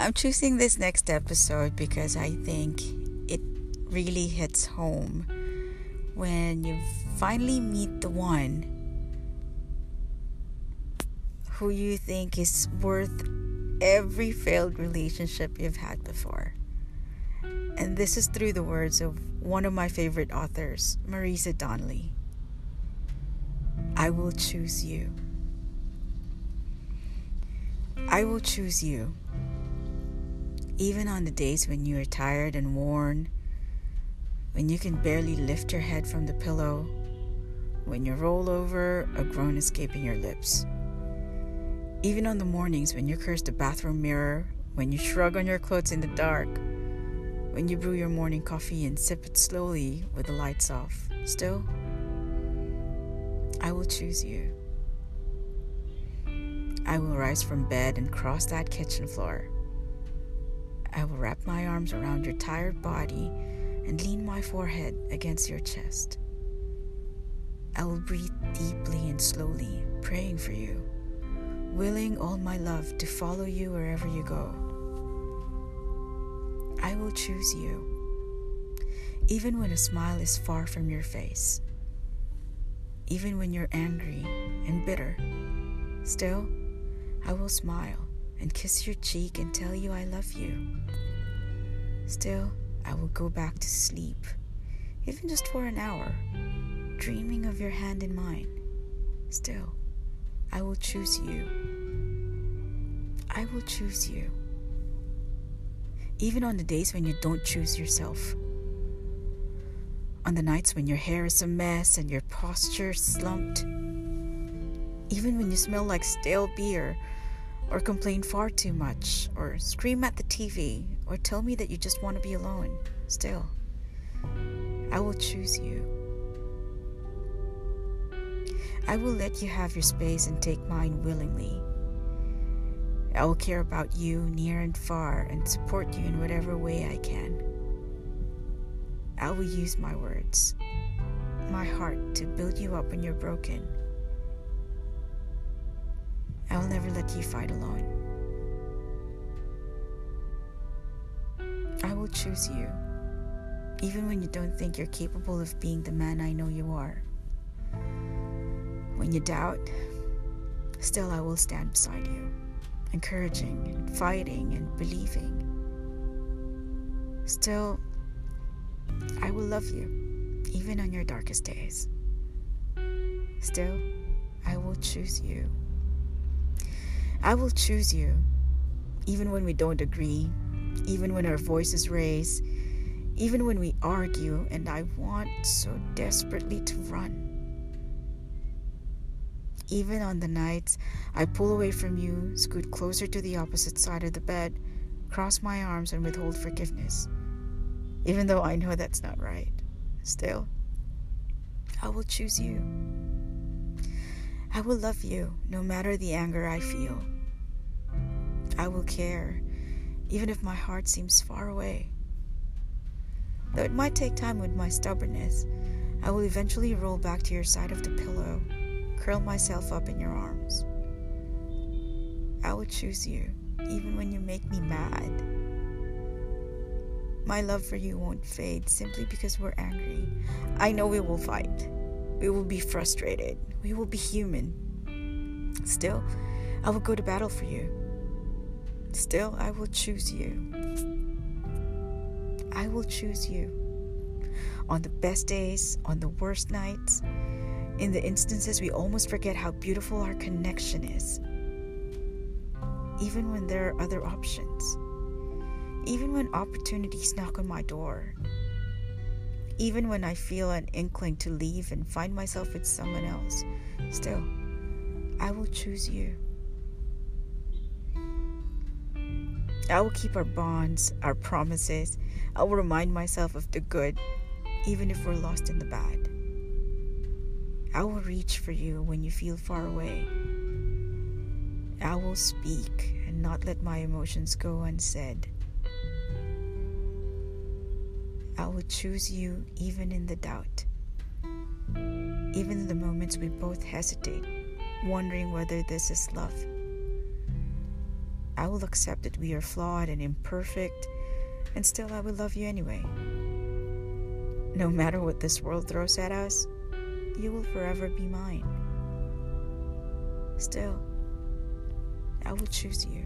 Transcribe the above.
I'm choosing this next episode because I think it really hits home when you finally meet the one who you think is worth every failed relationship you've had before. And this is through the words of one of my favorite authors, Marisa Donnelly. I will choose you. I will choose you. Even on the days when you are tired and worn, when you can barely lift your head from the pillow, when you roll over, a groan escaping your lips. Even on the mornings when you curse the bathroom mirror, when you shrug on your clothes in the dark, when you brew your morning coffee and sip it slowly with the lights off, still, I will choose you. I will rise from bed and cross that kitchen floor. I will wrap my arms around your tired body and lean my forehead against your chest. I will breathe deeply and slowly, praying for you willing all my love to follow you wherever you go. I will choose you, even when a smile is far from your face, even when you're angry and bitter. Still, I will smile and kiss your cheek and tell you I love you. Still, I will go back to sleep, even just for an hour, dreaming of your hand in mine. Still, I will choose you. I will choose you. Even on the days when you don't choose yourself. On the nights when your hair is a mess and your posture slumped. Even when you smell like stale beer, or complain far too much, or scream at the TV, or tell me that you just want to be alone. Still, I will choose you. I will let you have your space and take mine willingly. I will care about you near and far and support you in whatever way I can. I will use my words, my heart to build you up when you're broken. I will never let you fight alone. I will choose you, even when you don't think you're capable of being the man I know you are. When you doubt, still I will stand beside you, encouraging and fighting and believing. Still, I will love you, even on your darkest days. Still, I will choose you. I will choose you, even when we don't agree, even when our voices raise, even when we argue, and I want so desperately to run even on the nights I pull away from you, scoot closer to the opposite side of the bed, cross my arms, and withhold forgiveness. Even though I know that's not right, still, I will choose you. I will love you no matter the anger I feel. I will care, even if my heart seems far away. Though it might take time with my stubbornness, I will eventually roll back to your side of the pillow curl myself up in your arms. I will choose you, even when you make me mad. My love for you won't fade simply because we're angry. I know we will fight. We will be frustrated. We will be human. Still, I will go to battle for you. Still, I will choose you. I will choose you. On the best days, on the worst nights, in the instances we almost forget how beautiful our connection is, even when there are other options, even when opportunities knock on my door, even when I feel an inkling to leave and find myself with someone else, still, I will choose you. I will keep our bonds, our promises. I will remind myself of the good, even if we're lost in the bad. I will reach for you when you feel far away. I will speak and not let my emotions go unsaid. I will choose you even in the doubt, even in the moments we both hesitate, wondering whether this is love. I will accept that we are flawed and imperfect, and still I will love you anyway. No matter what this world throws at us, you will forever be mine. Still, I will choose you.